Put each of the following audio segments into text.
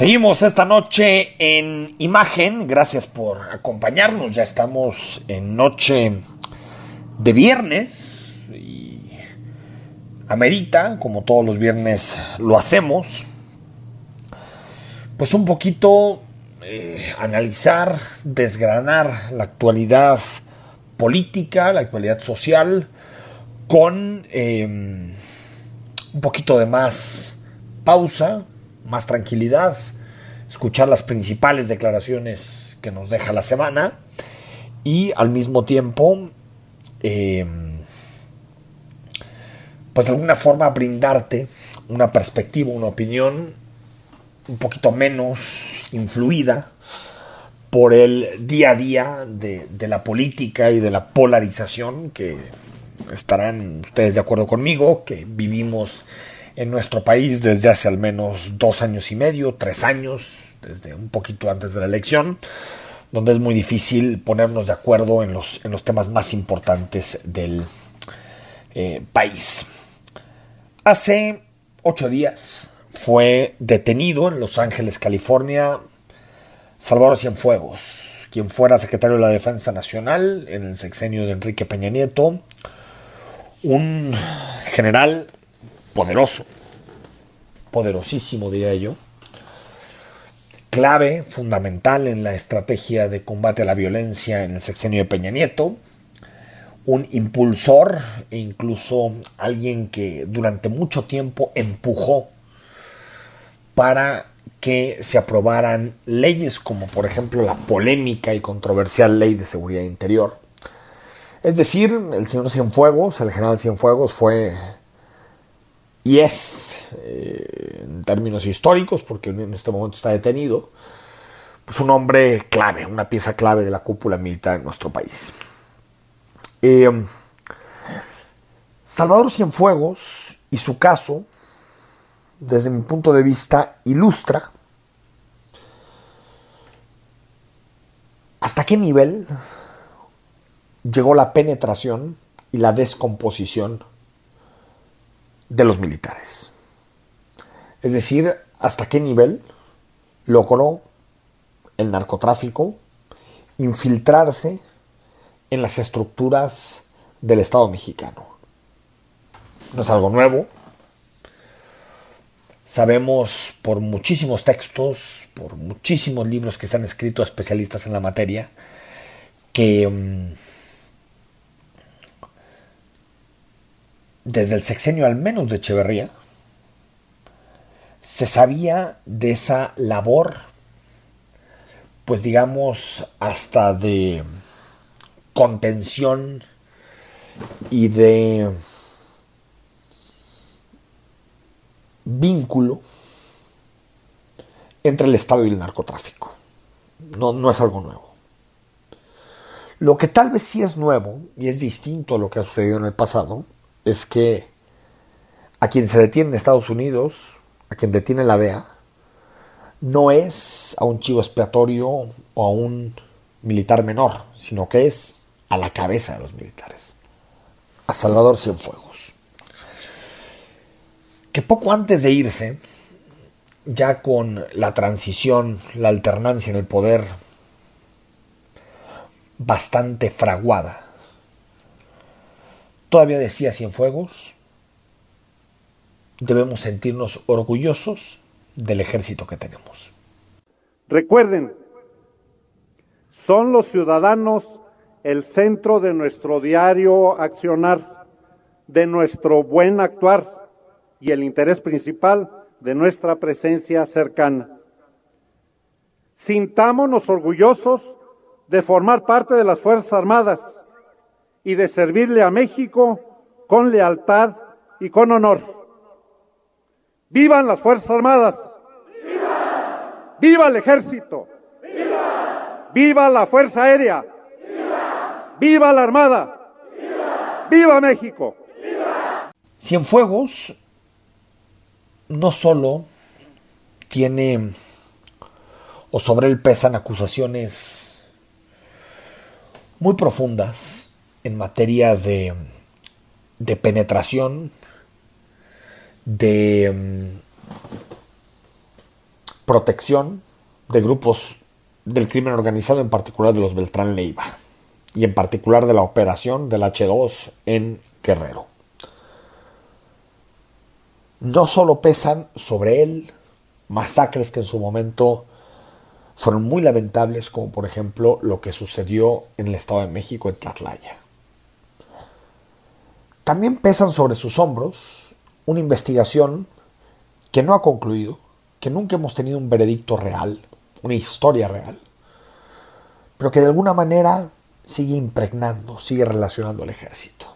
Seguimos esta noche en imagen. Gracias por acompañarnos. Ya estamos en noche de viernes. Y amerita, como todos los viernes lo hacemos, pues un poquito eh, analizar, desgranar la actualidad política, la actualidad social, con eh, un poquito de más pausa, más tranquilidad, escuchar las principales declaraciones que nos deja la semana y al mismo tiempo, eh, pues de alguna forma brindarte una perspectiva, una opinión un poquito menos influida por el día a día de, de la política y de la polarización que estarán ustedes de acuerdo conmigo, que vivimos en nuestro país desde hace al menos dos años y medio, tres años, desde un poquito antes de la elección, donde es muy difícil ponernos de acuerdo en los, en los temas más importantes del eh, país. Hace ocho días fue detenido en Los Ángeles, California, Salvador Cienfuegos, quien fuera secretario de la Defensa Nacional en el sexenio de Enrique Peña Nieto, un general poderoso, poderosísimo diría yo, clave, fundamental en la estrategia de combate a la violencia en el sexenio de Peña Nieto, un impulsor e incluso alguien que durante mucho tiempo empujó para que se aprobaran leyes como por ejemplo la polémica y controversial ley de seguridad interior. Es decir, el señor Cienfuegos, el general Cienfuegos fue y es, eh, en términos históricos, porque en este momento está detenido, pues un hombre clave, una pieza clave de la cúpula militar en nuestro país. Eh, Salvador Cienfuegos y su caso, desde mi punto de vista, ilustra hasta qué nivel llegó la penetración y la descomposición de los militares. Es decir, hasta qué nivel logró el narcotráfico infiltrarse en las estructuras del Estado mexicano. No es algo nuevo. Sabemos por muchísimos textos, por muchísimos libros que se han escrito especialistas en la materia, que desde el sexenio al menos de Echeverría, se sabía de esa labor, pues digamos, hasta de contención y de vínculo entre el Estado y el narcotráfico. No, no es algo nuevo. Lo que tal vez sí es nuevo y es distinto a lo que ha sucedido en el pasado es que a quien se detiene en Estados Unidos, a quien detiene la DEA, no es a un chivo expiatorio o a un militar menor, sino que es a la cabeza de los militares, a Salvador Cienfuegos. Que poco antes de irse, ya con la transición, la alternancia en el poder bastante fraguada, Todavía decía Cienfuegos, debemos sentirnos orgullosos del ejército que tenemos. Recuerden, son los ciudadanos el centro de nuestro diario accionar, de nuestro buen actuar y el interés principal de nuestra presencia cercana. Sintámonos orgullosos de formar parte de las Fuerzas Armadas y de servirle a México con lealtad y con honor. ¡Vivan las Fuerzas Armadas! ¡Viva! ¡Viva el Ejército! ¡Viva! ¡Viva la Fuerza Aérea! ¡Viva! ¡Viva la Armada! ¡Viva, ¡Viva México! ¡Viva! Cienfuegos no solo tiene o sobre él pesan acusaciones muy profundas en materia de, de penetración, de protección de grupos del crimen organizado, en particular de los Beltrán Leiva, y en particular de la operación del H2 en Guerrero. No solo pesan sobre él masacres que en su momento fueron muy lamentables, como por ejemplo lo que sucedió en el Estado de México en Tlatlaya. También pesan sobre sus hombros una investigación que no ha concluido, que nunca hemos tenido un veredicto real, una historia real, pero que de alguna manera sigue impregnando, sigue relacionando al ejército.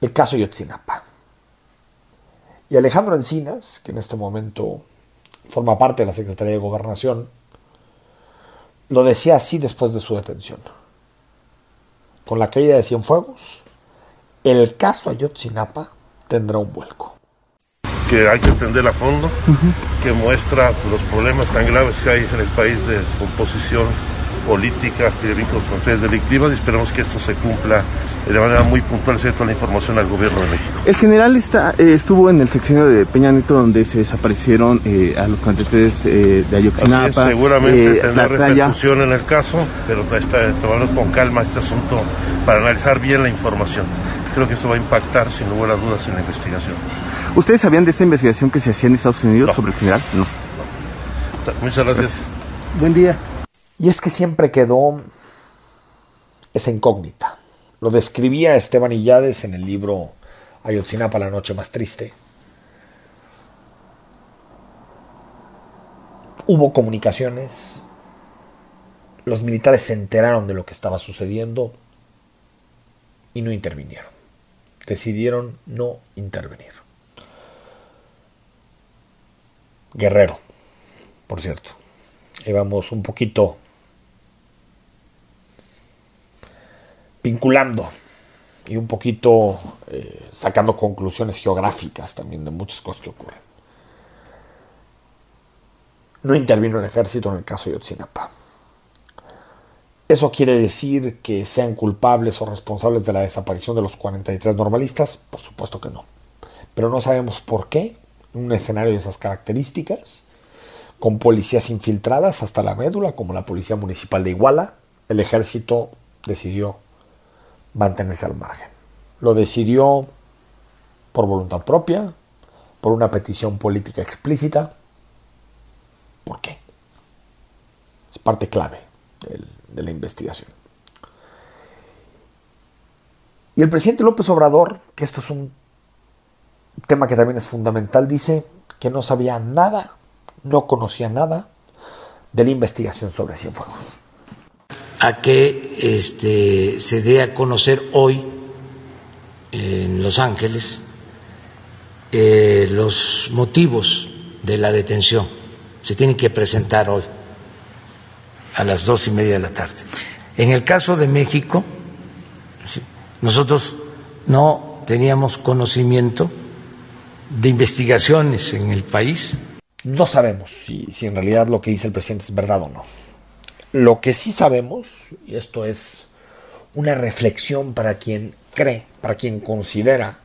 El caso Yotzinapa. Y Alejandro Encinas, que en este momento forma parte de la Secretaría de Gobernación, lo decía así después de su detención. Con la caída de Cienfuegos, el caso Ayotzinapa tendrá un vuelco. Que hay que atender a fondo, que muestra los problemas tan graves que hay en el país de descomposición política y de vínculos con redes delictivas y esperamos que esto se cumpla de manera muy puntual, se toda la información al gobierno de México. El general está, eh, estuvo en el sexenio de Peña Nieto donde se desaparecieron eh, a los cantantes eh, de Ayotzinapa. seguramente tendrá repercusión en el caso, pero está, tomamos con calma este asunto para analizar bien la información. Creo que eso va a impactar sin lugar a dudas en la investigación. ¿Ustedes sabían de esta investigación que se hacía en Estados Unidos sobre el general? No. Muchas gracias. Buen día. Y es que siempre quedó esa incógnita. Lo describía Esteban Illades en el libro Ayotzinapa, la noche más triste. Hubo comunicaciones, los militares se enteraron de lo que estaba sucediendo y no intervinieron. Decidieron no intervenir. Guerrero, por cierto. Llevamos un poquito vinculando y un poquito eh, sacando conclusiones geográficas también de muchas cosas que ocurren. No intervino el ejército en el caso de Yotzinapa. ¿Eso quiere decir que sean culpables o responsables de la desaparición de los 43 normalistas? Por supuesto que no. Pero no sabemos por qué, en un escenario de esas características, con policías infiltradas hasta la médula, como la Policía Municipal de Iguala, el ejército decidió mantenerse al margen. Lo decidió por voluntad propia, por una petición política explícita. ¿Por qué? Es parte clave de la investigación. Y el presidente López Obrador, que esto es un tema que también es fundamental, dice que no sabía nada, no conocía nada de la investigación sobre Cienfuegos a que este, se dé a conocer hoy en Los Ángeles eh, los motivos de la detención. Se tienen que presentar hoy a las dos y media de la tarde. En el caso de México, nosotros no teníamos conocimiento de investigaciones en el país. No sabemos si, si en realidad lo que dice el presidente es verdad o no. Lo que sí sabemos, y esto es una reflexión para quien cree, para quien considera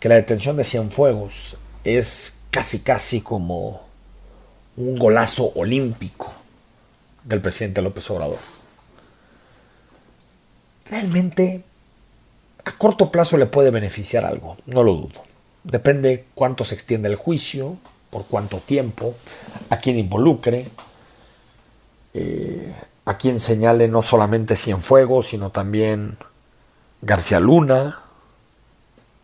que la detención de Cienfuegos es casi casi como un golazo olímpico del presidente López Obrador. Realmente a corto plazo le puede beneficiar algo, no lo dudo. Depende cuánto se extiende el juicio, por cuánto tiempo, a quién involucre, eh, a quien señale no solamente Cienfuegos, sino también García Luna,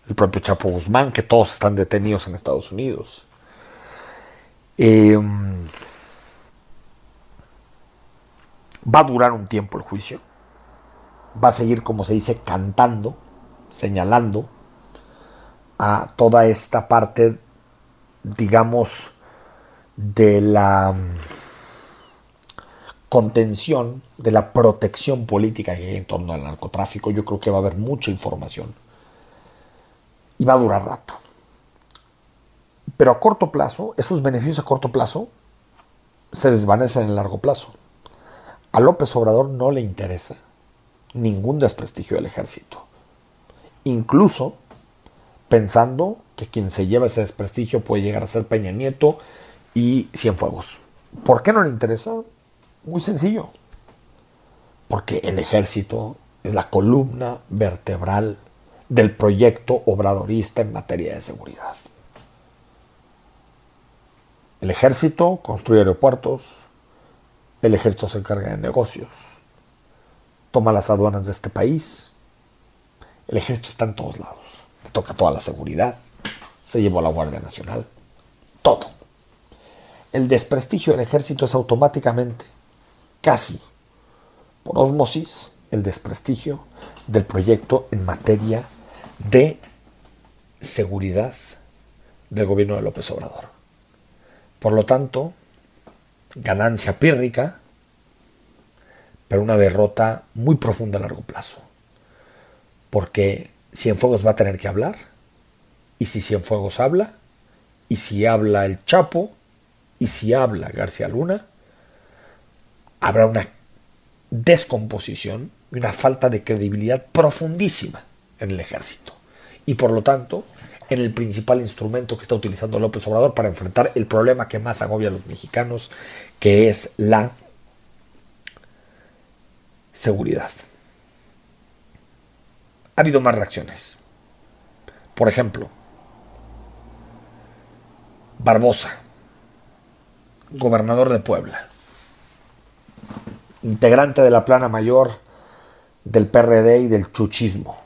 el propio Chapo Guzmán, que todos están detenidos en Estados Unidos. Em, va a durar un tiempo el juicio. Va a seguir, como se dice, cantando, señalando a toda esta parte, digamos, de la contención, de la protección política que hay en torno al narcotráfico, yo creo que va a haber mucha información. Y va a durar rato. Pero a corto plazo, esos beneficios a corto plazo se desvanecen en el largo plazo. A López Obrador no le interesa ningún desprestigio del ejército. Incluso pensando que quien se lleva ese desprestigio puede llegar a ser Peña Nieto y Cienfuegos. ¿Por qué no le interesa? Muy sencillo. Porque el ejército es la columna vertebral del proyecto obradorista en materia de seguridad. El ejército construye aeropuertos, el ejército se encarga de negocios, toma las aduanas de este país, el ejército está en todos lados, toca toda la seguridad, se llevó a la Guardia Nacional, todo. El desprestigio del ejército es automáticamente, casi por osmosis, el desprestigio del proyecto en materia de seguridad del gobierno de López Obrador. Por lo tanto, ganancia pírrica, pero una derrota muy profunda a largo plazo. Porque Cienfuegos va a tener que hablar, y si Cienfuegos habla, y si habla el Chapo, y si habla García Luna, habrá una descomposición y una falta de credibilidad profundísima en el ejército. Y por lo tanto, en el principal instrumento que está utilizando López Obrador para enfrentar el problema que más agobia a los mexicanos, que es la seguridad. Ha habido más reacciones. Por ejemplo, Barbosa, gobernador de Puebla, integrante de la plana mayor del PRD y del chuchismo.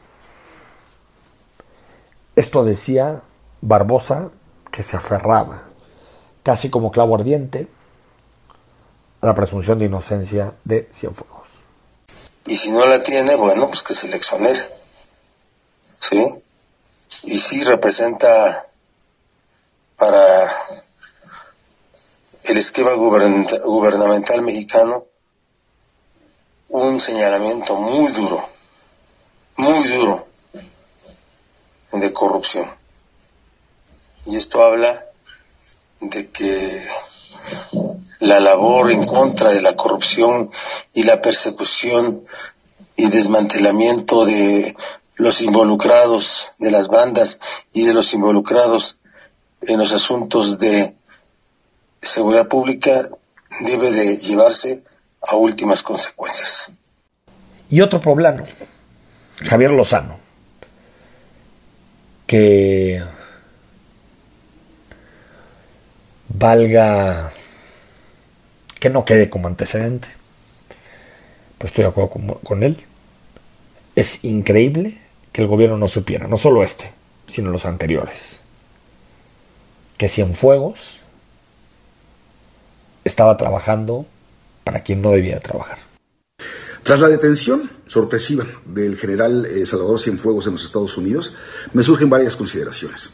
Esto decía Barbosa, que se aferraba, casi como clavo ardiente, a la presunción de inocencia de Cienfuegos. Y si no la tiene, bueno, pues que se. ¿Sí? Y sí representa para el esquema gubernamental mexicano un señalamiento muy duro, muy duro de corrupción. Y esto habla de que la labor en contra de la corrupción y la persecución y desmantelamiento de los involucrados, de las bandas y de los involucrados en los asuntos de seguridad pública debe de llevarse a últimas consecuencias. Y otro poblano, Javier Lozano, que valga que no quede como antecedente. Pues estoy de acuerdo con, él. Es increíble que el gobierno no supiera, no solo este, sino los anteriores, que Cienfuegos estaba trabajando para quien no debía trabajar. Tras la detención sorpresiva del general eh, Salvador Cienfuegos en los Estados Unidos, me surgen varias consideraciones.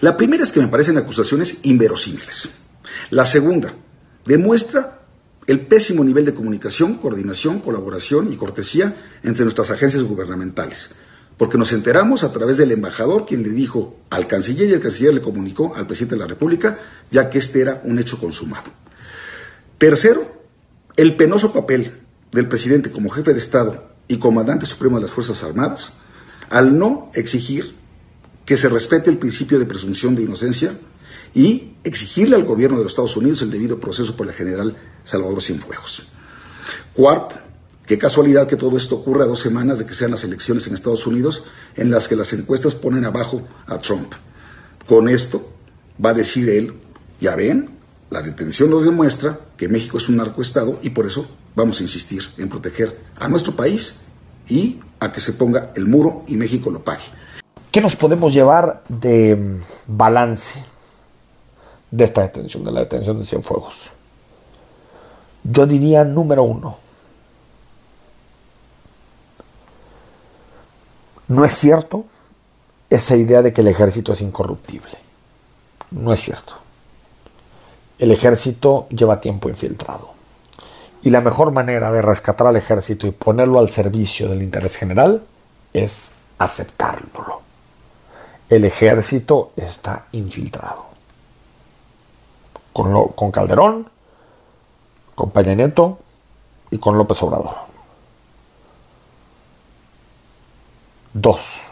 La primera es que me parecen acusaciones inverosímiles. La segunda, demuestra el pésimo nivel de comunicación, coordinación, colaboración y cortesía entre nuestras agencias gubernamentales, porque nos enteramos a través del embajador quien le dijo al canciller y el canciller le comunicó al presidente de la República, ya que este era un hecho consumado. Tercero, el penoso papel del presidente como jefe de Estado y comandante supremo de las Fuerzas Armadas al no exigir que se respete el principio de presunción de inocencia y exigirle al gobierno de los Estados Unidos el debido proceso por el general Salvador Cienfuegos. Cuarto, qué casualidad que todo esto ocurra a dos semanas de que sean las elecciones en Estados Unidos en las que las encuestas ponen abajo a Trump. Con esto va a decir él, ya ven, la detención nos demuestra que México es un narcoestado y por eso vamos a insistir en proteger a nuestro país y a que se ponga el muro y México lo pague. ¿Qué nos podemos llevar de mm, balance de esta detención, de la detención de Cienfuegos? Yo diría número uno. No es cierto esa idea de que el ejército es incorruptible. No es cierto el ejército lleva tiempo infiltrado. Y la mejor manera de rescatar al ejército y ponerlo al servicio del interés general es aceptarlo. El ejército está infiltrado. Con, con Calderón, con Peña Nieto y con López Obrador. Dos.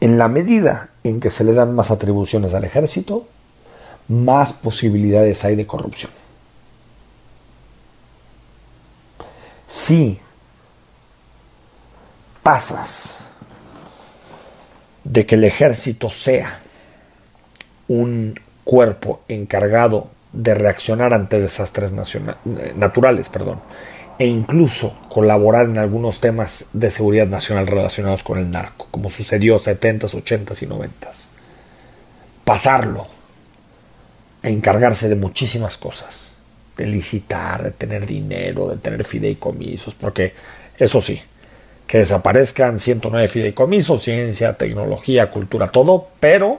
En la medida en que se le dan más atribuciones al ejército, más posibilidades hay de corrupción. Si pasas de que el ejército sea un cuerpo encargado de reaccionar ante desastres naturales, perdón, e incluso colaborar en algunos temas de seguridad nacional relacionados con el narco, como sucedió 70s, 80s y 90s. Pasarlo a encargarse de muchísimas cosas, de licitar, de tener dinero, de tener fideicomisos, porque eso sí, que desaparezcan 109 fideicomisos, ciencia, tecnología, cultura, todo, pero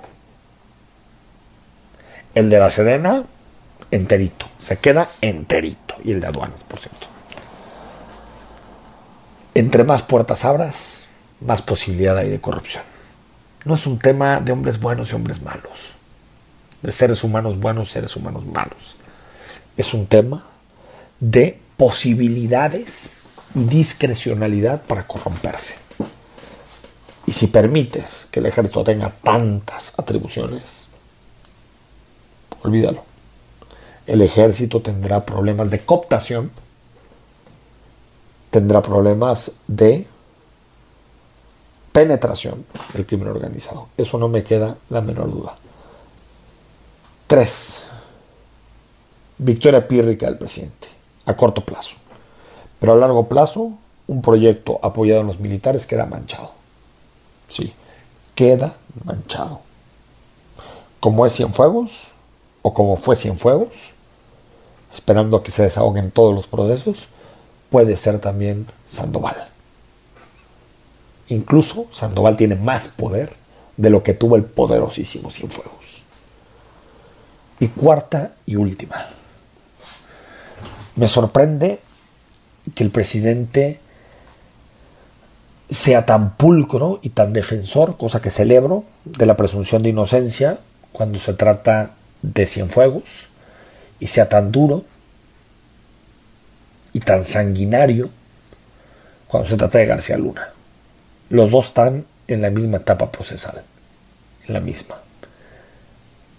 el de la Sedena, enterito, se queda enterito, y el de aduanas, por cierto. Entre más puertas abras, más posibilidad hay de corrupción. No es un tema de hombres buenos y hombres malos, de seres humanos buenos seres humanos malos. Es un tema de posibilidades y discrecionalidad para corromperse. Y si permites que el ejército tenga tantas atribuciones, olvídalo. El ejército tendrá problemas de cooptación, tendrá problemas de penetración del crimen organizado. Eso no me queda la menor duda. Tres. Victoria pírrica del presidente, a corto plazo. Pero a largo plazo, un proyecto apoyado en los militares queda manchado. Sí, queda manchado. Como es Cienfuegos, o como fue Cienfuegos, esperando a que se desahoguen todos los procesos, puede ser también Sandoval. Incluso Sandoval tiene más poder de lo que tuvo el poderosísimo Cienfuegos. Y cuarta y última. Me sorprende que el presidente sea tan pulcro y tan defensor, cosa que celebro, de la presunción de inocencia cuando se trata de Cienfuegos, y sea tan duro y tan sanguinario cuando se trata de García Luna. Los dos están en la misma etapa procesal, en la misma.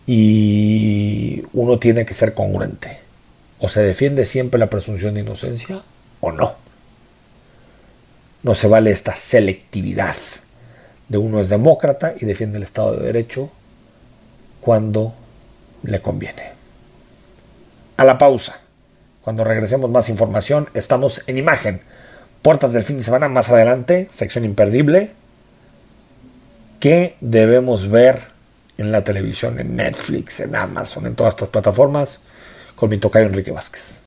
Y uno tiene que ser congruente. O se defiende siempre la presunción de inocencia o no. No se vale esta selectividad de uno es demócrata y defiende el Estado de Derecho cuando le conviene. A la pausa. Cuando regresemos más información, estamos en imagen. Puertas del fin de semana más adelante, sección imperdible. ¿Qué debemos ver en la televisión, en Netflix, en Amazon, en todas estas plataformas? Con mi tocayo Enrique Vázquez.